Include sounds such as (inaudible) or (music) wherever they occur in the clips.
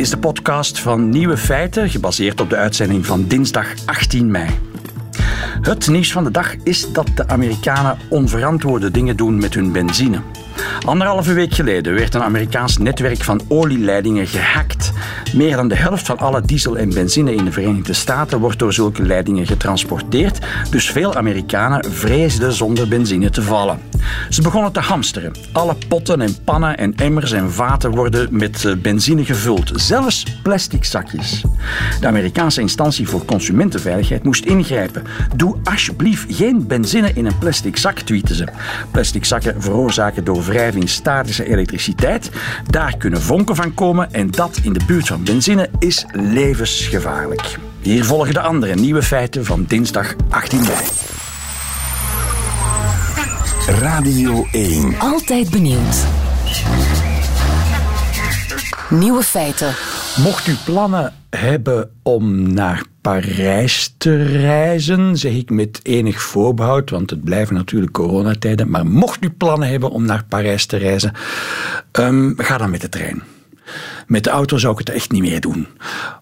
is de podcast van Nieuwe Feiten, gebaseerd op de uitzending van dinsdag 18 mei. Het nieuws van de dag is dat de Amerikanen onverantwoorde dingen doen met hun benzine. Anderhalve week geleden werd een Amerikaans netwerk van olieleidingen gehackt. Meer dan de helft van alle diesel en benzine in de Verenigde Staten wordt door zulke leidingen getransporteerd, dus veel Amerikanen vreesden zonder benzine te vallen. Ze begonnen te hamsteren. Alle potten en pannen en emmers en vaten worden met eh, benzine gevuld, zelfs plastic zakjes. De Amerikaanse instantie voor consumentenveiligheid moest ingrijpen. Doe alsjeblieft geen benzine in een plastic zak, tweeten ze. Plastic zakken veroorzaken door wrijving statische elektriciteit. Daar kunnen vonken van komen en dat in de buurt van benzine is levensgevaarlijk. Hier volgen de andere nieuwe feiten van dinsdag 18 mei. Radio 1. Altijd benieuwd. Nieuwe feiten. Mocht u plannen hebben om naar Parijs te reizen, zeg ik met enig voorbehoud, want het blijven natuurlijk coronatijden, maar mocht u plannen hebben om naar Parijs te reizen, um, ga dan met de trein. Met de auto zou ik het echt niet meer doen.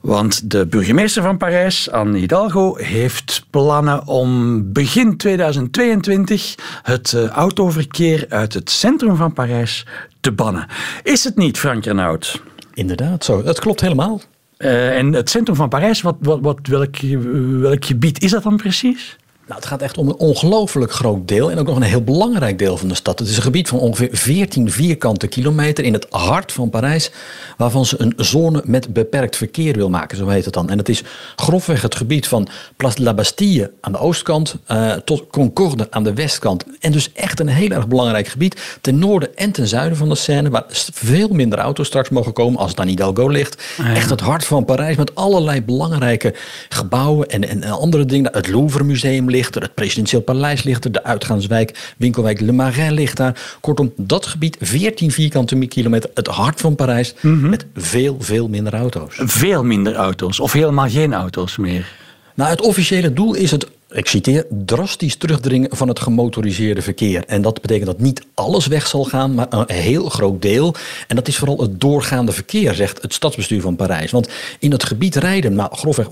Want de burgemeester van Parijs, Anne Hidalgo, heeft plannen om begin 2022 het eh, autoverkeer uit het centrum van Parijs te bannen. Is het niet, Frank Renaud? Inderdaad, zo. Dat klopt helemaal. Uh, en het centrum van Parijs, wat, wat, wat, welk, welk gebied is dat dan precies? Nou, het gaat echt om een ongelooflijk groot deel en ook nog een heel belangrijk deel van de stad. Het is een gebied van ongeveer 14 vierkante kilometer in het hart van Parijs, waarvan ze een zone met beperkt verkeer wil maken, zo heet het dan. En het is grofweg het gebied van Place de la Bastille aan de oostkant uh, tot Concorde aan de westkant. En dus echt een heel erg belangrijk gebied ten noorden en ten zuiden van de Seine, waar veel minder auto's straks mogen komen als het aan Hidalgo ligt. Ah, echt het hart van Parijs met allerlei belangrijke gebouwen en, en, en andere dingen. Het Louvre Museum ligt ligt er, het presidentieel paleis ligt er, de uitgaanswijk, winkelwijk Le Marais ligt daar. Kortom, dat gebied, 14 vierkante kilometer, het hart van Parijs, mhm. met veel, veel minder auto's. Veel minder auto's, of helemaal geen auto's meer. Nou, het officiële doel is het ik citeer, drastisch terugdringen van het gemotoriseerde verkeer. En dat betekent dat niet alles weg zal gaan, maar een heel groot deel. En dat is vooral het doorgaande verkeer, zegt het stadsbestuur van Parijs. Want in het gebied rijden nou, grofweg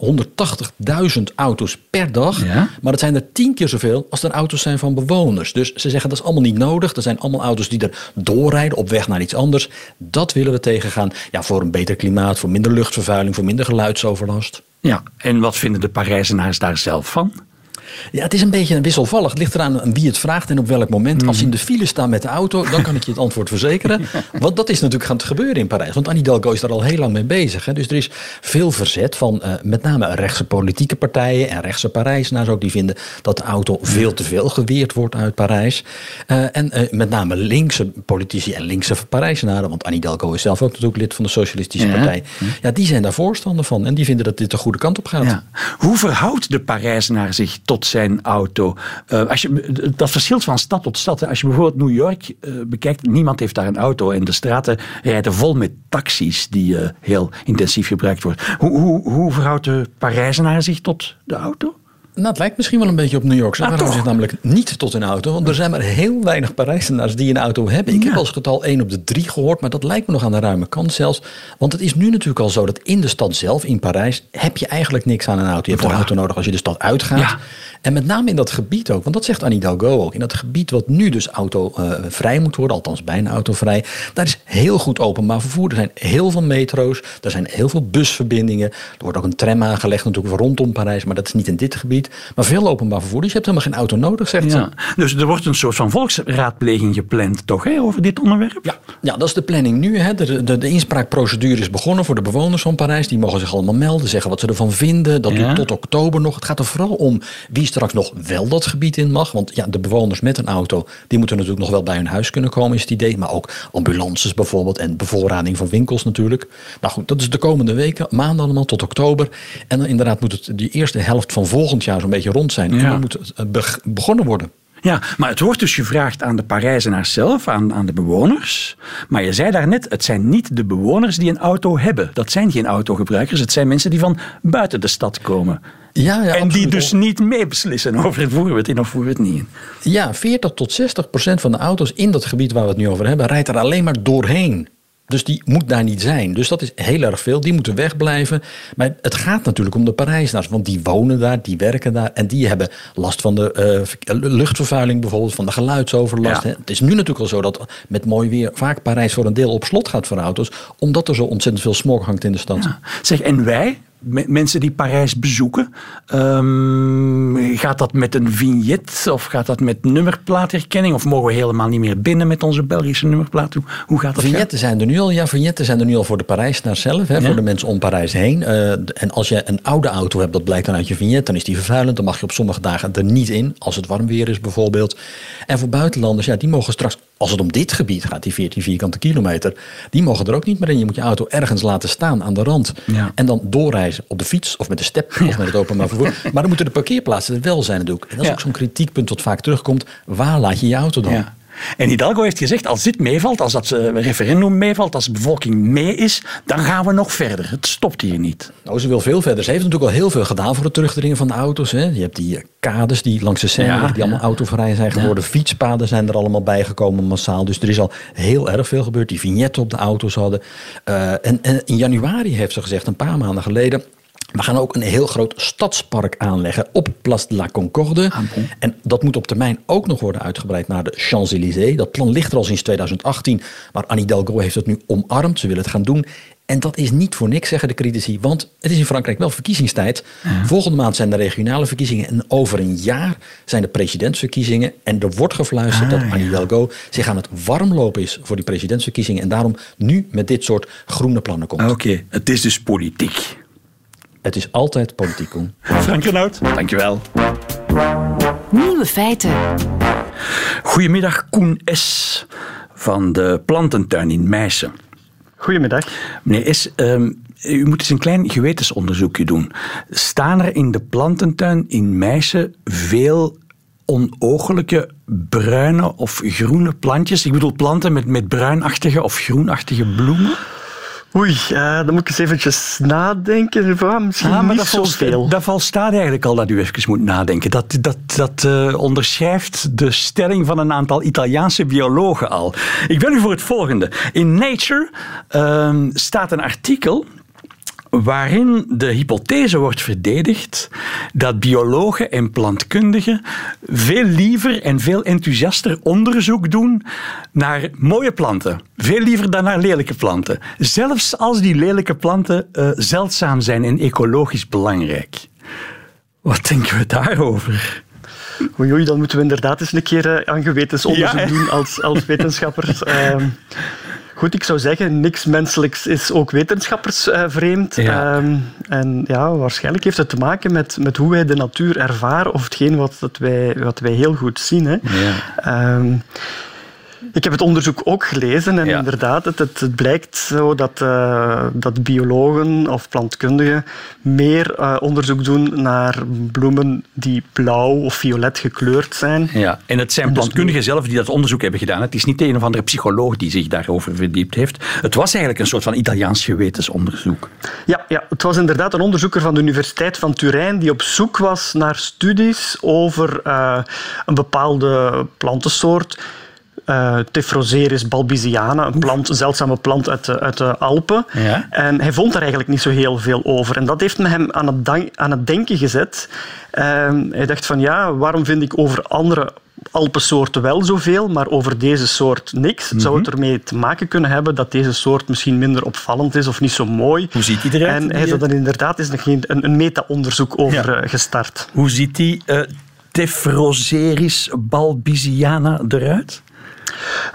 180.000 auto's per dag. Maar dat zijn er tien keer zoveel als er auto's zijn van bewoners. Dus ze zeggen dat is allemaal niet nodig. Er zijn allemaal auto's die er doorrijden op weg naar iets anders. Dat willen we tegengaan. Ja, voor een beter klimaat, voor minder luchtvervuiling, voor minder geluidsoverlast. Ja, en wat vinden de Parijzenaars daar zelf van? Ja, het is een beetje wisselvallig. Het ligt eraan wie het vraagt en op welk moment. Als je in de file staat met de auto, dan kan ik je het antwoord verzekeren. (laughs) Want dat is natuurlijk gaan te gebeuren in Parijs. Want Annie Hidalgo is daar al heel lang mee bezig. Hè. Dus er is veel verzet van uh, met name rechtse politieke partijen en rechtse Parijzenaars ook. Die vinden dat de auto veel te veel geweerd wordt uit Parijs. Uh, en uh, met name linkse politici en linkse Parijzenaren. Want Annie Hidalgo is zelf ook natuurlijk lid van de Socialistische Partij. Ja, die zijn daar voorstander van. En die vinden dat dit de goede kant op gaat. Ja. Hoe verhoudt de Parijzenaar zich tot zijn auto. Uh, als je, dat verschilt van stad tot stad. Als je bijvoorbeeld New York uh, bekijkt, niemand heeft daar een auto. En de straten rijden vol met taxis die uh, heel intensief gebruikt worden. Hoe, hoe, hoe verhoudt de Parijzenaar zich tot de auto? Nou, het lijkt misschien wel een beetje op New York. Ze ah, zich namelijk niet tot een auto. Want er zijn maar heel weinig Parijzenaars die een auto hebben. Ik heb als getal 1 op de 3 gehoord. Maar dat lijkt me nog aan de ruime kant zelfs. Want het is nu natuurlijk al zo dat in de stad zelf, in Parijs... heb je eigenlijk niks aan een auto. Je hebt een auto nodig als je de stad uitgaat. Ja. En met name in dat gebied ook. Want dat zegt Annie Hidalgo ook. In dat gebied wat nu dus autovrij uh, moet worden. Althans bijna autovrij. Daar is heel goed openbaar vervoer. Er zijn heel veel metro's. Er zijn heel veel busverbindingen. Er wordt ook een tram aangelegd natuurlijk rondom Parijs. Maar dat is niet in dit gebied. Maar veel openbaar vervoer. Dus je hebt helemaal geen auto nodig, zegt ja. ze. Dus er wordt een soort van volksraadpleging gepland, toch, hè, over dit onderwerp? Ja, ja dat is de planning nu. Hè. De, de, de inspraakprocedure is begonnen voor de bewoners van Parijs. Die mogen zich allemaal melden, zeggen wat ze ervan vinden. Dat ja. duurt tot oktober nog. Het gaat er vooral om wie straks nog wel dat gebied in mag. Want ja, de bewoners met een auto, die moeten natuurlijk nog wel bij hun huis kunnen komen, is het idee. Maar ook ambulances bijvoorbeeld en bevoorrading van winkels natuurlijk. Nou goed, dat is de komende weken, maanden allemaal tot oktober. En dan inderdaad moet het die eerste helft van volgend jaar zo'n beetje rond zijn. En dan moet het eh, begonnen worden. Ja, maar het wordt dus gevraagd aan de Parijzenaars zelf, aan, aan de bewoners. Maar je zei daarnet, het zijn niet de bewoners die een auto hebben. Dat zijn geen autogebruikers, het zijn mensen die van buiten de stad komen. Ja, ja, en die dus niet meebeslissen over het voeren we het in of voeren we het niet in. Ja, 40 tot 60 procent van de auto's in dat gebied waar we het nu over hebben, rijdt er alleen maar doorheen. Dus die moet daar niet zijn. Dus dat is heel erg veel. Die moeten wegblijven. Maar het gaat natuurlijk om de Parijsnaars. Want die wonen daar, die werken daar. En die hebben last van de uh, luchtvervuiling bijvoorbeeld. Van de geluidsoverlast. Ja. Het is nu natuurlijk al zo dat met mooi weer vaak Parijs voor een deel op slot gaat voor auto's. Omdat er zo ontzettend veel smog hangt in de stad. Ja. Zeg, en wij, mensen die Parijs bezoeken, um, gaat dat met een vignet of gaat dat met nummerplaatherkenning? Of mogen we helemaal niet meer binnen met onze Belgische nummerplaat? Hoe, hoe gaat dat? Vignetten zijn er nu al. Ja, vignetten zijn er nu al voor de Parijsnaar zelf, hè, voor de mensen om Parijs heen. Uh, en als je een oude auto hebt, dat blijkt dan uit je vignet, dan is die vervuilend. Dan mag je op sommige dagen er niet in, als het warm weer is bijvoorbeeld. En voor buitenlanders, ja, die mogen straks, als het om dit gebied gaat, die 14 vierkante kilometer, die mogen er ook niet meer in. Je moet je auto ergens laten staan aan de rand. Ja. En dan doorreizen op de fiets of met de step of met het openbaar vervoer. (laughs) Maar dan moeten de parkeerplaatsen er wel zijn natuurlijk. En dat is ook zo'n kritiekpunt wat vaak terugkomt. Waar laat je je auto dan? En Hidalgo heeft gezegd, als dit meevalt, als dat eh, referendum meevalt, als de bevolking mee is, dan gaan we nog verder. Het stopt hier niet. Nou, ze wil veel verder. Ze heeft natuurlijk al heel veel gedaan voor het terugdringen van de auto's. Hè. Je hebt die eh, kades die langs de Seine die allemaal autovrij zijn geworden. Fietspaden zijn er allemaal bijgekomen massaal. Dus er is al heel erg veel gebeurd. Die vignetten op de auto's hadden. Uh, en, en in januari heeft ze gezegd, een paar maanden geleden... We gaan ook een heel groot stadspark aanleggen op Place de la Concorde. Ah, en dat moet op termijn ook nog worden uitgebreid naar de Champs-Élysées. Dat plan ligt er al sinds 2018, maar Anne Hidalgo heeft het nu omarmd. Ze willen het gaan doen. En dat is niet voor niks, zeggen de critici, want het is in Frankrijk wel verkiezingstijd. Volgende maand zijn de regionale verkiezingen en over een jaar zijn de presidentsverkiezingen. En er wordt gefluisterd ah, dat Anne Hidalgo zich aan het warmlopen is voor die presidentsverkiezingen. En daarom nu met dit soort groene plannen komt. Oké, het is dus politiek. Het is altijd politiek, Koen. Frank Renaud, (laughs) dankjewel. Nieuwe feiten. Goedemiddag, Koen S. van de plantentuin in Meissen. Goedemiddag. Meneer S., um, u moet eens een klein gewetensonderzoekje doen. Staan er in de plantentuin in Meissen veel onooglijke bruine of groene plantjes? Ik bedoel planten met, met bruinachtige of groenachtige bloemen? Oei, uh, dan moet ik eens eventjes nadenken. misschien ah, maar dat zoveel. Dat volstaat eigenlijk al dat u even moet nadenken. Dat, dat, dat uh, onderschrijft de stelling van een aantal Italiaanse biologen al. Ik ben u voor het volgende. In Nature uh, staat een artikel waarin de hypothese wordt verdedigd dat biologen en plantkundigen veel liever en veel enthousiaster onderzoek doen naar mooie planten. Veel liever dan naar lelijke planten. Zelfs als die lelijke planten uh, zeldzaam zijn en ecologisch belangrijk. Wat denken we daarover? Oei, oei, dan moeten we inderdaad eens een keer uh, aan gewetensonderzoek doen als, als (laughs) wetenschappers. uh, Goed, ik zou zeggen, niks menselijks is ook wetenschappersvreemd. Ja. Um, en ja, waarschijnlijk heeft het te maken met, met hoe wij de natuur ervaren of hetgeen wat, dat wij, wat wij heel goed zien. Hè. Ja. Um, ik heb het onderzoek ook gelezen en inderdaad, het, het, blijkt zo dat, uh, dat biologen of plantkundigen meer uh, onderzoek doen naar bloemen die blauw of violet gekleurd zijn. Ja, en het zijn dus plantkundigen zelf die dat onderzoek hebben gedaan. Het is niet een of andere psycholoog die zich daarover verdiept heeft. Het was eigenlijk een soort van Italiaans gewetensonderzoek. Ja, ja, het was inderdaad een onderzoeker van de Universiteit van Turijn die op zoek was naar studies over uh, een bepaalde plantensoort uh, Tephroseris balbisiana, een plant, een zeldzame plant uit de, uit de Alpen. Ja. En hij vond daar eigenlijk niet zo heel veel over. En dat heeft hem aan het, aan het denken gezet. Uh, hij dacht van ja, waarom vind ik over andere Alpensoorten wel zoveel, maar over deze soort niks. Zou het mhm. ermee te maken kunnen hebben dat deze soort misschien minder opvallend is of niet zo mooi? Hoe ziet eruit? En hij heeft er inderdaad is een, een meta-onderzoek over ja. gestart. Hoe ziet die uh, Tephroseris balbisiana eruit?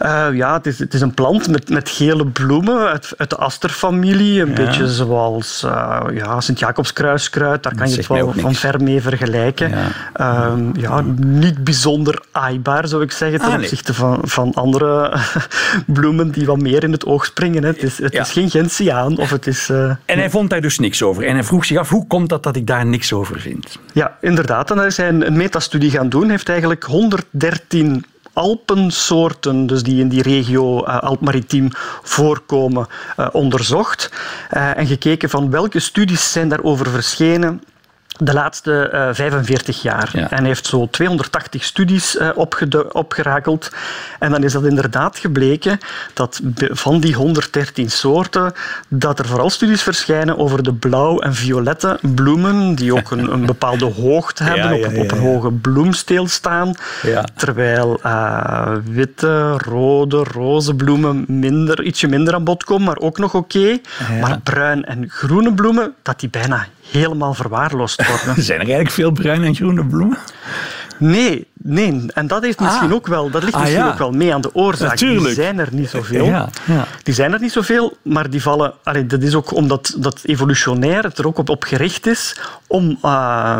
Uh, ja, het is, het is een plant met, met gele bloemen uit, uit de asterfamilie. Een ja. beetje zoals uh, ja, Sint-Jacobskruiskruid. Daar kan je het wel van ver mee vergelijken. Ja. Um, ja, niet bijzonder aaibaar, zou ik zeggen, ten ah, opzichte van, van andere (laughs) bloemen die wat meer in het oog springen. Het is, het is geen gentiaan. Of het is, uh, en hij vond daar dus niks over. En hij vroeg zich af, hoe komt dat dat ik daar niks over vind? Ja, inderdaad. En hij is een metastudie gaan doen. Hij heeft eigenlijk 113 alpensoorten, dus die in die regio uh, Alpmaritiem voorkomen, uh, onderzocht uh, en gekeken van welke studies zijn daarover verschenen de laatste uh, 45 jaar. En heeft zo 280 studies uh, opgerakeld. En dan is dat inderdaad gebleken dat van die 113 soorten, dat er vooral studies verschijnen over de blauw- en violette bloemen, die ook een, een bepaalde (laughs) hoogte hebben, ja, op, op, een hoge bloemsteel staan. Terwijl uh, witte, rode, roze bloemen minder, ietsje minder aan bod komen, maar ook nog oké. Maar bruin en groene bloemen, dat die bijna helemaal verwaarloosd worden. (laughs) Zijn er eigenlijk veel bruine en groene bloemen? Nee, nee. En dat, heeft misschien ah. ook wel, dat ligt ah, misschien ook wel mee aan de oorzaak. Natuurlijk. Die zijn er niet zoveel. Ja, ja. Die zijn er niet zoveel, maar die vallen... Allee, dat is ook omdat dat evolutionair het er ook op, op gericht is om, uh,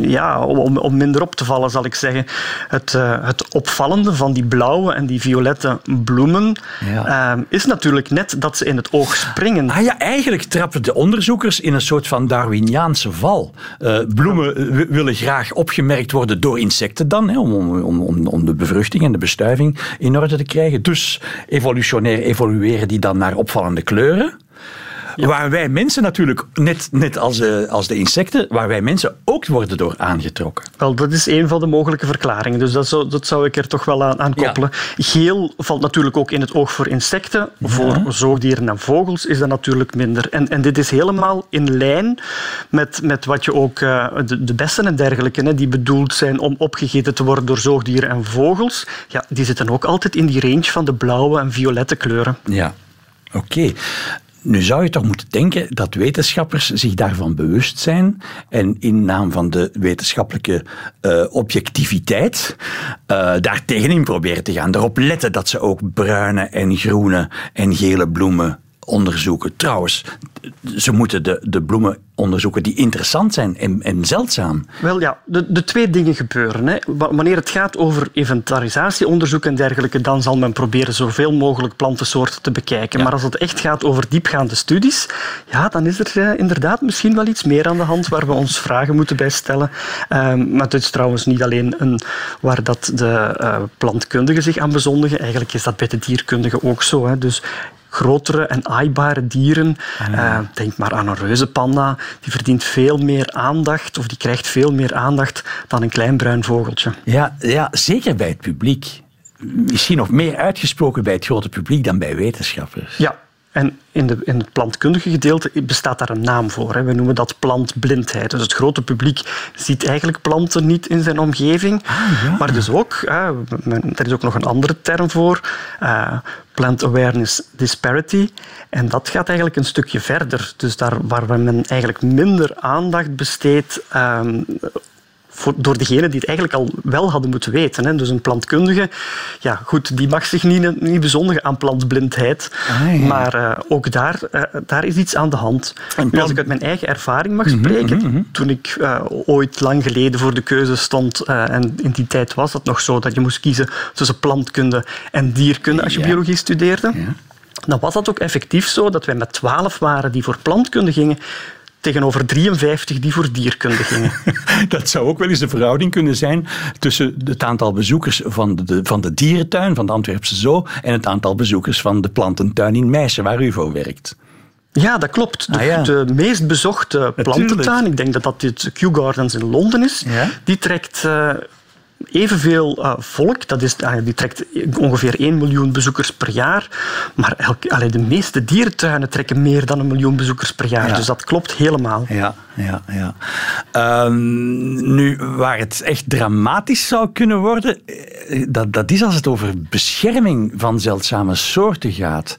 ja, om, om minder op te vallen, zal ik zeggen. Het, uh, het opvallende van die blauwe en die violette bloemen uh, is natuurlijk net dat ze in het oog springen. Ah ja, eigenlijk trappen de onderzoekers in een soort van Darwiniaanse val. Eh, bloemen willen graag opgemerkt worden door insecten dan, hè, om, om, om, de bevruchting en de bestuiving in orde te krijgen. Dus evolutionair evolueren die dan naar opvallende kleuren. Waar wij mensen natuurlijk, net, net als, de, als de insecten, waar wij mensen ook worden door aangetrokken. Wel, dat is een van de mogelijke verklaringen. Dus dat zou, dat zou ik er toch wel aan, aan koppelen. Geel valt natuurlijk ook in het oog voor insecten. Voor zoogdieren en vogels is dat natuurlijk minder. En, en dit is helemaal in lijn met, met wat je ook... Uh, de, de bessen en dergelijke, hè, die bedoeld zijn om opgegeten te worden door zoogdieren en vogels, ja, die zitten ook altijd in die range van de blauwe en violette kleuren. Ja, Oké. Nu zou je toch moeten denken dat wetenschappers zich daarvan bewust zijn en in naam van de wetenschappelijke uh, objectiviteit uh, daar tegenin proberen te gaan. Erop letten dat ze ook bruine en groene en gele bloemen onderzoeken. Trouwens, ze moeten de, de bloemen onderzoeken die interessant zijn en, en zeldzaam. Wel ja, de, de twee dingen gebeuren. Hè. Wanneer het gaat over inventarisatieonderzoek en dergelijke, dan zal men proberen zoveel mogelijk plantensoorten te bekijken. Maar als het echt gaat over diepgaande studies, ja, dan is er uh, inderdaad misschien wel iets meer aan de hand waar we ons vragen moeten bij stellen. Um, maar het is trouwens niet alleen een, waar dat de uh, plantkundigen zich aan bezondigen. Eigenlijk is dat bij de dierkundigen ook zo. Hè. Dus grotere en aaibare dieren. Ah, uh, denk maar aan een reuzenpanda. Die verdient veel meer aandacht, of die krijgt veel meer aandacht dan een klein bruin vogeltje. Ja, ja zeker bij het publiek. Misschien nog meer uitgesproken bij het grote publiek dan bij wetenschappers. Ja, en in, de, in het plantkundige gedeelte bestaat daar een naam voor. Hè. We noemen dat plantblindheid. Dus het grote publiek ziet eigenlijk planten niet in zijn omgeving. Ah, maar dus ook, hè, er is ook nog een andere term voor, uh, plant awareness disparity. En dat gaat eigenlijk een stukje verder. Dus daar waar men eigenlijk minder aandacht besteedt um, voor, door degenen die het eigenlijk al wel hadden moeten weten. Hè. Dus een plantkundige, ja, goed, die mag zich niet, niet bezondigen aan plantblindheid. Ah, maar uh, ook daar, uh, daar is iets aan de hand. Als ik uit mijn eigen ervaring mag mhm, spreken, mm -hmm. toen ik uh, ooit lang geleden voor de keuze stond, en in die tijd was dat nog zo, dat je moest kiezen tussen plantkunde en dierkunde als je ja. biologie studeerde. Ja. Dan was dat ook effectief zo dat wij met twaalf waren die voor plantkunde gingen, tegenover 53 die voor dierkunde gingen. (laughs) dat zou ook wel eens de verhouding kunnen zijn tussen het aantal bezoekers van de, van de dierentuin, van de Antwerpse Zoo, en het aantal bezoekers van de plantentuin in Meissen, waar u voor werkt. Ja, dat klopt. De, ah, ja. de meest bezochte plantentuin, ik denk dat dat het Kew Gardens in Londen is, ja? die trekt uh, evenveel uh, volk. Dat is, uh, die trekt ongeveer 1 miljoen bezoekers per jaar. Maar elk, allee, de meeste dierentuinen trekken meer dan een miljoen bezoekers per jaar. Ja. Dus dat klopt helemaal. Ja, ja, ja. Um, nu, waar het echt dramatisch zou kunnen worden, dat, dat is als het over bescherming van zeldzame soorten gaat.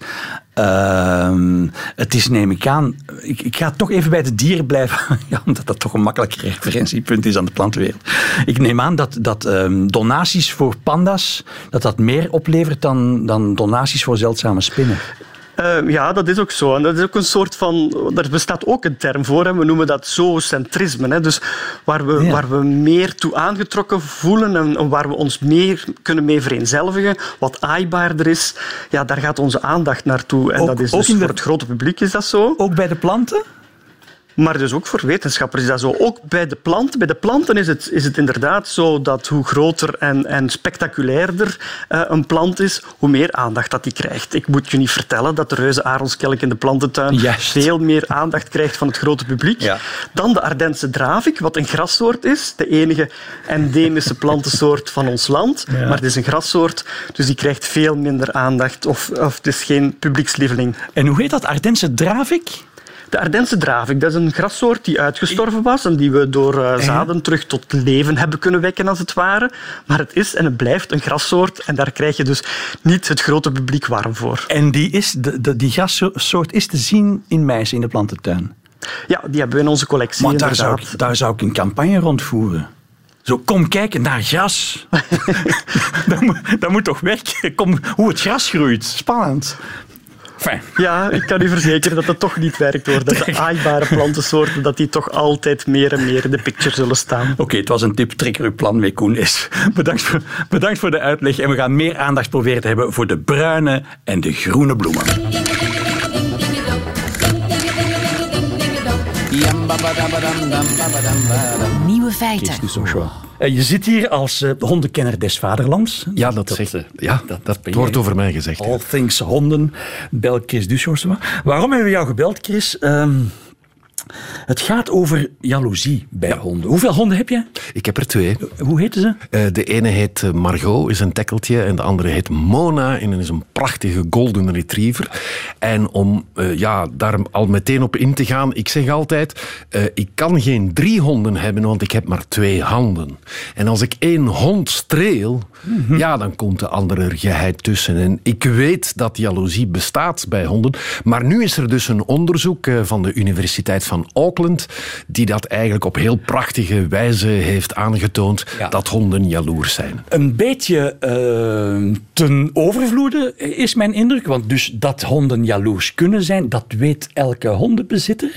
Uh, het is, neem ik aan, ik, ik, ga toch even bij de dieren blijven, (laughs) ja, omdat dat toch een makkelijker referentiepunt is aan de plantenwereld. Ik neem aan dat, dat um, donaties voor panda's, dat dat meer oplevert dan, dan donaties voor zeldzame spinnen. Uh, ja, dat is ook zo. En dat is ook een soort van. Daar bestaat ook een term voor. Hè. We noemen dat zoocentrisme. Hè. Dus waar we, ja. waar we meer toe aangetrokken voelen en, en, waar we ons meer kunnen mee vereenzelvigen, wat aaibaarder is, ja, daar gaat onze aandacht naartoe. En ook, dat is dus voor het grote publiek is dat zo. Ook bij de planten? Maar dus ook voor wetenschappers is dat zo. Ook bij de planten. Bij de planten is het, is het inderdaad zo dat hoe groter en, en spectaculairder uh, een plant is, hoe meer aandacht dat die krijgt. Ik moet je niet vertellen dat de reuze aronskelk in de plantentuin Juist. veel meer aandacht krijgt van het grote publiek Ja. dan de Ardense dravik, wat een grassoort is. De enige endemische plantensoort van ons land. Maar het is een grassoort, dus die krijgt veel minder aandacht. Of, of het is geen publiekslieveling. En hoe heet dat? Ardense dravik? De Ardense dravik, dat is een grassoort die uitgestorven was en die we door eh, zaden terug tot leven hebben kunnen wekken, als het ware. Maar het is en het blijft een grassoort en daar krijg je dus niet het grote publiek warm voor. En die, is, de, de- die grassoort is te zien in Meissen in de plantentuin. Ja, die hebben we in onze collectie Maar daar zou, ik, daar zou ik een campagne rondvoeren. Zo, kom kijken naar gras. (laughs) (laughs) dat, moet, dat moet toch werken? Kom, hoe het gras groeit. Spannend. Fijn. Ja, ik kan u verzekeren dat dat toch niet werkt hoor. Dat de aaibare plantensoorten dat die toch altijd meer en meer in de picture zullen staan. Oké, het was een tip. Trek er uw plan mee, Koen. Is. (laughs) Bedankt, voor, bedankt voor de uitleg. En we gaan meer aandacht proberen te hebben voor de bruine en de groene bloemen. Nieuwe feiten. Eh, Je zit hier als eh, hondenkenner des vaderlands. Ja, dat, zegt, ja, dat, dat ben wordt over mij gezegd. ja. All things honden. Bel Chris Dushorst. Waarom hebben we jou gebeld, Chris? Ehm, het gaat over jaloezie bij honden. Hoeveel honden heb je? Ik heb er twee. Hoe heten ze? Eh, de ene heet eh, Margot, is een tekkeltje. En de andere heet Mona en is een prachtige golden retriever. En om eh, ja, daar al meteen op in te gaan, ik zeg altijd, ik kan geen drie honden hebben, want ik heb maar twee handen. En als ik één hond streel, ja, dan komt de andere er geheid tussen. En ik weet dat jaloezie bestaat bij honden. Maar nu is er dus een onderzoek van de Universiteit van Auckland, die dat eigenlijk op heel prachtige wijze heeft aangetoond Ja. dat honden jaloers zijn. Een beetje eh, ten overvloede is mijn indruk. Want dus dat honden jaloers kunnen zijn, dat weet elke hondenbezitter.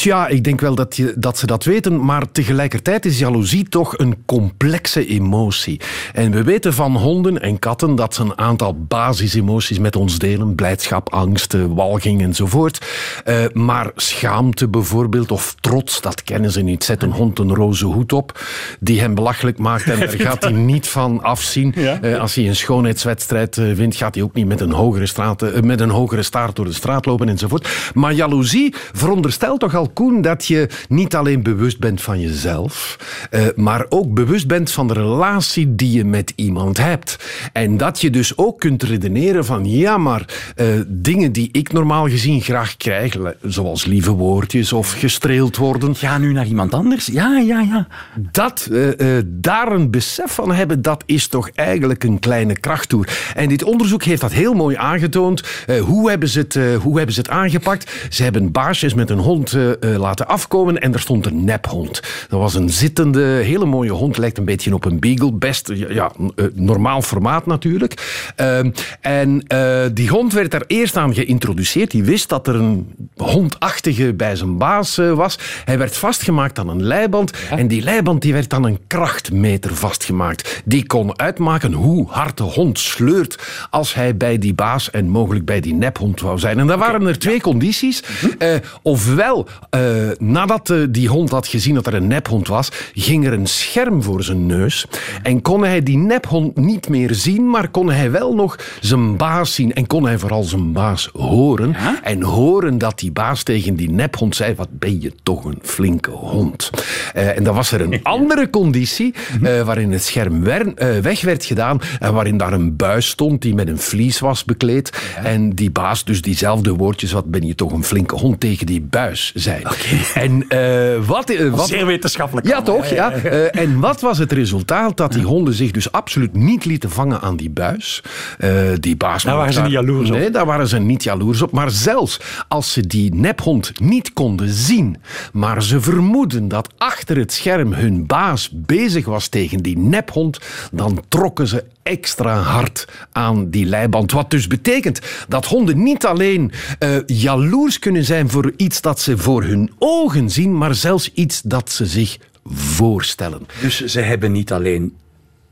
Tja, ik denk wel dat, je, dat ze dat weten, maar tegelijkertijd is jaloezie toch een complexe emotie. En we weten van honden en katten dat ze een aantal basisemoties met ons delen. Blijdschap, angst, walging enzovoort. Eh, maar schaamte bijvoorbeeld, of trots, dat kennen ze niet. Zet een hond een roze hoed op, die hem belachelijk maakt en daar (laughs) gaat hij niet van afzien. Ja. Eh, als hij een schoonheidswedstrijd eh, wint, gaat hij ook niet met een hogere, straat, met een hogere staart door de straat lopen enzovoort. Maar jaloezie veronderstelt toch al, Koen, dat je niet alleen bewust bent van jezelf, eh, maar ook bewust bent van de relatie die je met iemand hebt. En dat je dus ook kunt redeneren van, ja, maar eh, dingen die ik normaal gezien graag krijg, zoals lieve woordjes of gestreeld worden, Ga nu naar iemand anders? Ja, ja, ja. dat, eh, daar een besef van hebben, dat is toch eigenlijk een kleine krachttoer. En dit onderzoek heeft dat heel mooi aangetoond. Hoe, hebben ze het, hoe hebben ze het aangepakt? Ze hebben baasjes met een hond eh, laten afkomen en er stond een nephond. Dat was een zittende, hele mooie hond, lijkt een beetje op een beagle. Best, ja, eh, normaal formaat natuurlijk. Ehm, en eh, die hond werd daar eerst aan geïntroduceerd. Die wist dat er een hondachtige bij zijn baas was. Hij werd vastgemaakt aan een leiband. En die leiband die werd aan een krachtmeter vastgemaakt. Die kon uitmaken hoe hard de hond sleurt als hij bij die baas en mogelijk bij die nephond wou zijn. En daar waren er twee condities. Eh, ofwel, eh, nadat eh, die hond had gezien dat er een nephond was, ging er een scherm voor zijn neus. En kon hij die nephond niet meer zien, maar kon hij wel nog zijn baas zien. En kon hij vooral zijn baas horen. En horen dat die baas tegen die nephond zei: Wat ben je toch een flinke hond. Eh, en dan was er een (laughs) andere conditie eh, waarin het scherm wer- weg werd gedaan en waarin daar een buis stond die met een vlies was bekleed. En die baas dus diezelfde woordjes: Wat ben je toch een flinke hond tegen die buis zei. En eh, wat, eh, wat, Zeer wetenschappelijk. ja, toch? Ja. Eh, en wat was het resultaat? Dat die honden zich dus absoluut niet lieten vangen aan die buis. Die baas Daar waren ze niet jaloers op. Nee, daar waren ze niet jaloers op. Maar zelfs als ze die nephond niet konden zien, maar ze vermoeden dat achter het scherm hun baas bezig was tegen die nephond, dan trokken ze extra hard aan die leiband. Wat dus betekent dat honden niet alleen eh, jaloers kunnen zijn voor iets dat ze voor hun ogen zien, maar zelfs iets dat ze zich voorstellen. Dus ze hebben niet alleen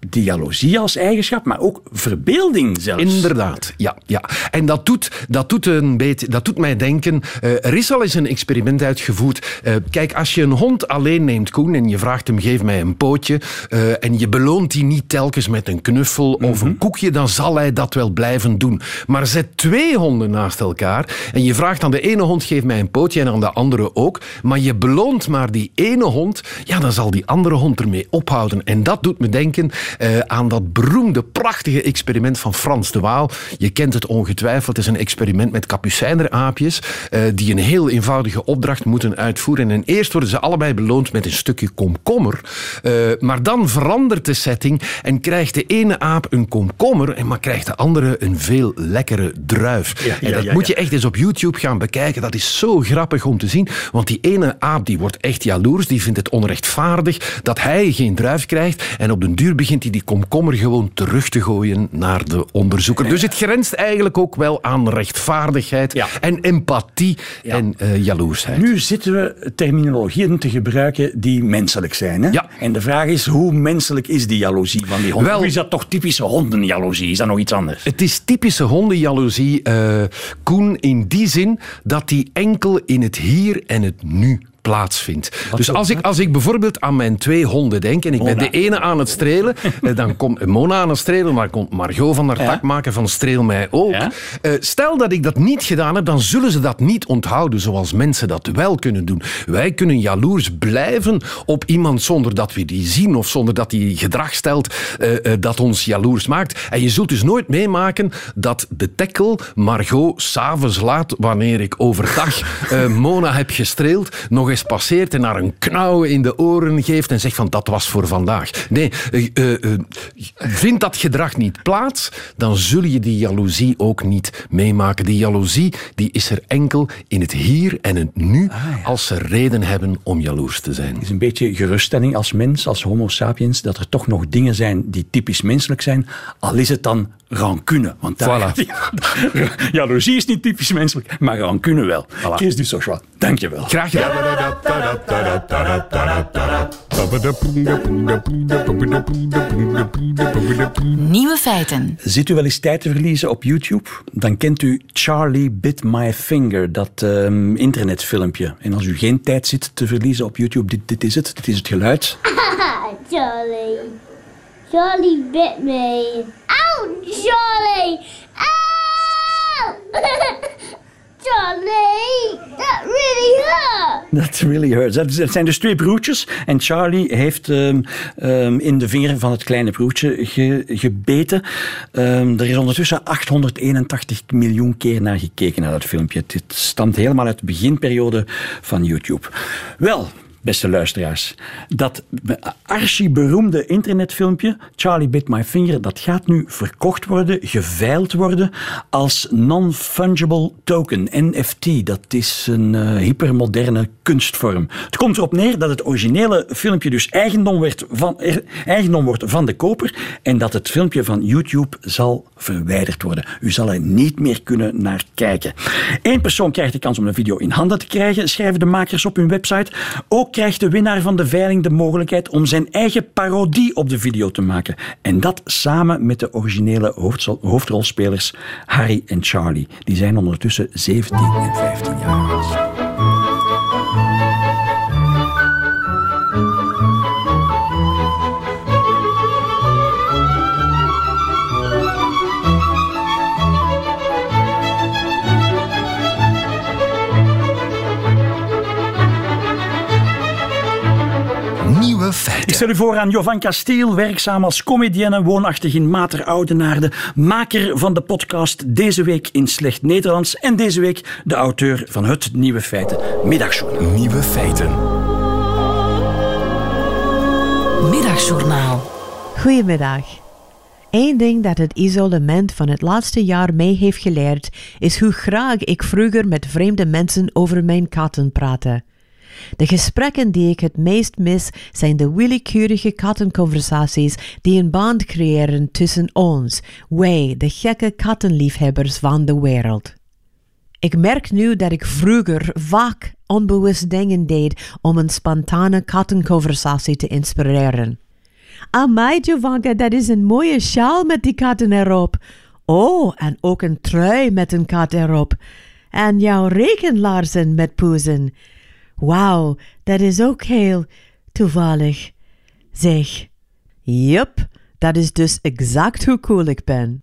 die jaloezie als eigenschap, maar ook verbeelding zelfs. Inderdaad, ja. ja. En dat doet, dat doet, een beetje, dat doet mij denken... Uh, er is al eens een experiment uitgevoerd. Uh, kijk, als je een hond alleen neemt, Koen, en je vraagt hem, geef mij een pootje, uh, en je beloont die niet telkens met een knuffel mm -hmm. of een koekje, dan zal hij dat wel blijven doen. Maar zet twee honden naast elkaar en je vraagt aan de ene hond, geef mij een pootje, en aan de andere ook, maar je beloont maar die ene hond, ja, dan zal die andere hond ermee ophouden. En dat doet me denken uh, aan dat beroemde, prachtige experiment van Frans de Waal. Je kent het ongetwijfeld. Het is een experiment met kapucijneraapjes uh, die een heel eenvoudige opdracht moeten uitvoeren. En eerst worden ze allebei beloond met een stukje komkommer. Uh, maar dan verandert de setting en krijgt de ene aap een komkommer en maar krijgt de andere een veel lekkere druif. Ja, en dat ja, moet je echt eens op YouTube gaan bekijken. Dat is zo grappig om te zien. Want die ene aap die wordt echt jaloers. Die vindt het onrechtvaardig dat hij geen druif krijgt. En op den duur begint hij die komkommer gewoon terug te gooien naar de onderzoeker. Dus het grenst eigenlijk ook wel aan rechtvaardigheid ja. en empathie ja. en uh, jaloersheid. Nu zitten we terminologieën te gebruiken die menselijk zijn. Hè? Ja. En de vraag is, hoe menselijk is die jaloezie van die honden? Wel, of is dat toch typische hondenjaloezie? Is dat nog iets anders? Het is typische hondenjaloezie, uh, Koen, in die zin dat die enkel in het hier en het nu plaatsvindt. Wat dus als ik, als ik bijvoorbeeld aan mijn twee honden denk en ik Mona. ben de ene aan het strelen, (laughs) dan komt Mona aan het strelen, maar komt Margot van haar ja. tak maken van streel mij ook. Ja? Uh, stel dat ik dat niet gedaan heb, dan zullen ze dat niet onthouden zoals mensen dat wel kunnen doen. Wij kunnen jaloers blijven op iemand zonder dat we die zien of zonder dat die gedrag stelt uh, uh, dat ons jaloers maakt. En je zult dus nooit meemaken dat de tekkel Margot s'avonds laat, wanneer ik overdag Mona heb gestreeld, nog eens passeert en haar een knauw in de oren geeft en zegt van dat was voor vandaag. Nee, uh, uh, uh, vindt dat gedrag niet plaats, dan zul je die jaloezie ook niet meemaken. Die jaloezie die is er enkel in het hier en het nu, ah, ja. als ze reden hebben om jaloers te zijn. Het is een beetje geruststelling als mens, als homo sapiens, dat er toch nog dingen zijn die typisch menselijk zijn, al is het dan rancune. Want daar, voilà. (laughs) jaloezie is niet typisch menselijk, maar rancune wel. Voilà. Kees du je wel. Graag gedaan. Nieuwe feiten. Zit u wel eens tijd te verliezen op YouTube? Dan kent u Charlie Bit My Finger, dat um, internetfilmpje. En als u geen tijd zit te verliezen op YouTube, dit, dit is het. Dit is het geluid. (laughs) Charlie. Charlie bit me. Ow, Charlie! Ow! Charlie, that really hurt. That really hurts. Dat zijn dus twee broertjes. En Charlie heeft um, in de vinger van het kleine broertje ge, gebeten. Um, er is ondertussen 881 miljoen keer naar gekeken naar dat filmpje. Dit stamt helemaal uit de beginperiode van YouTube. Wel, beste luisteraars. Dat archieberoemde internetfilmpje, Charlie Bit My Finger, dat gaat nu verkocht worden, geveild worden als non-fungible token, NFT. Dat is een uh, hypermoderne kunstvorm. Het komt erop neer dat het originele filmpje dus eigendom, werd van, eigendom wordt van de koper en dat het filmpje van YouTube zal verwijderd worden. U zal er niet meer kunnen naar kijken. Eén persoon krijgt de kans om een video in handen te krijgen, schrijven de makers op hun website. Ook krijgt de winnaar van de veiling de mogelijkheid om zijn eigen parodie op de video te maken. En dat samen met de originele hoofdrolspelers Harry en Charlie. Die zijn ondertussen 17 en 15 jaar oud. Ik stel u voor aan Jovanka Steel, werkzaam als comedienne, woonachtig in Mater Oudenaarde, maker van de podcast Deze Week in Slecht Nederlands en deze week de auteur van het Nieuwe Feiten Middagjournaal. Nieuwe Feiten. Middagjournaal. Goedemiddag. Eén ding dat het isolement van het laatste jaar mee heeft geleerd, is hoe graag ik vroeger met vreemde mensen over mijn katten praatte. De gesprekken die ik het meest mis zijn de willekeurige kattenconversaties die een band creëren tussen ons, wij, de gekke kattenliefhebbers van de wereld. Ik merk nu dat ik vroeger vaak onbewust dingen deed om een spontane kattenconversatie te inspireren. Amai, Jovanka, dat is een mooie sjaal met die katten erop. Oh, en ook een trui met een kat erop. En jouw regenlaarzen met poezen. Wauw, dat is ook heel toevallig. Zeg. Jup, dat is dus exact hoe cool ik ben.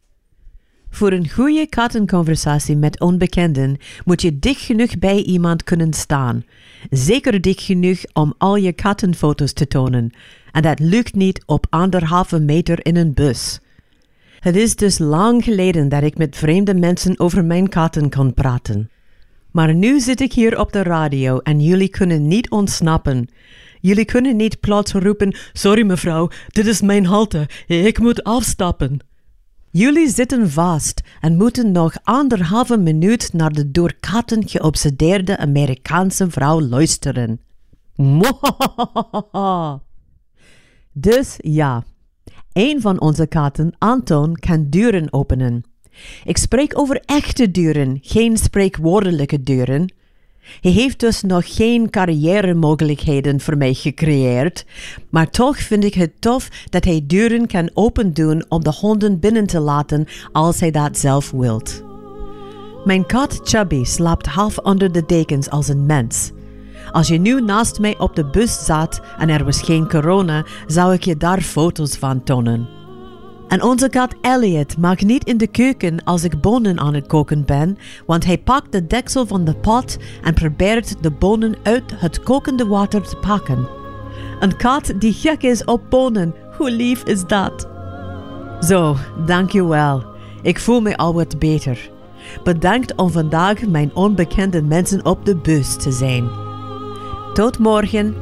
Voor een goede kattenconversatie met onbekenden moet je dicht genoeg bij iemand kunnen staan. Zeker dicht genoeg om al je kattenfoto's te tonen. En dat lukt niet op anderhalve meter in een bus. Het is dus lang geleden dat ik met vreemde mensen over mijn katten kon praten. Maar nu zit ik hier op de radio en jullie kunnen niet ontsnappen. Jullie kunnen niet plots roepen: Sorry mevrouw, dit is mijn halte, ik moet afstappen. Jullie zitten vast en moeten nog anderhalve minuut naar de door katten geobsedeerde Amerikaanse vrouw luisteren. Dus ja, een van onze katten, Anton, kan deuren openen. Ik spreek over echte deuren, geen spreekwoordelijke deuren. Hij heeft dus nog geen carrière-mogelijkheden voor mij gecreëerd, maar toch vind ik het tof dat hij deuren kan opendoen om de honden binnen te laten als hij dat zelf wilt. Mijn kat Chubby slaapt half onder de dekens als een mens. Als je nu naast mij op de bus zat en er was geen corona, zou ik je daar foto's van tonen. En onze kat Elliot mag niet in de keuken als ik bonen aan het koken ben, want hij pakt de deksel van de pot en probeert de bonen uit het kokende water te pakken. Een kat die gek is op bonen, hoe lief is dat? Zo, dankjewel. Ik voel me al wat beter. Bedankt om vandaag mijn onbekende mensen op de bus te zijn. Tot morgen.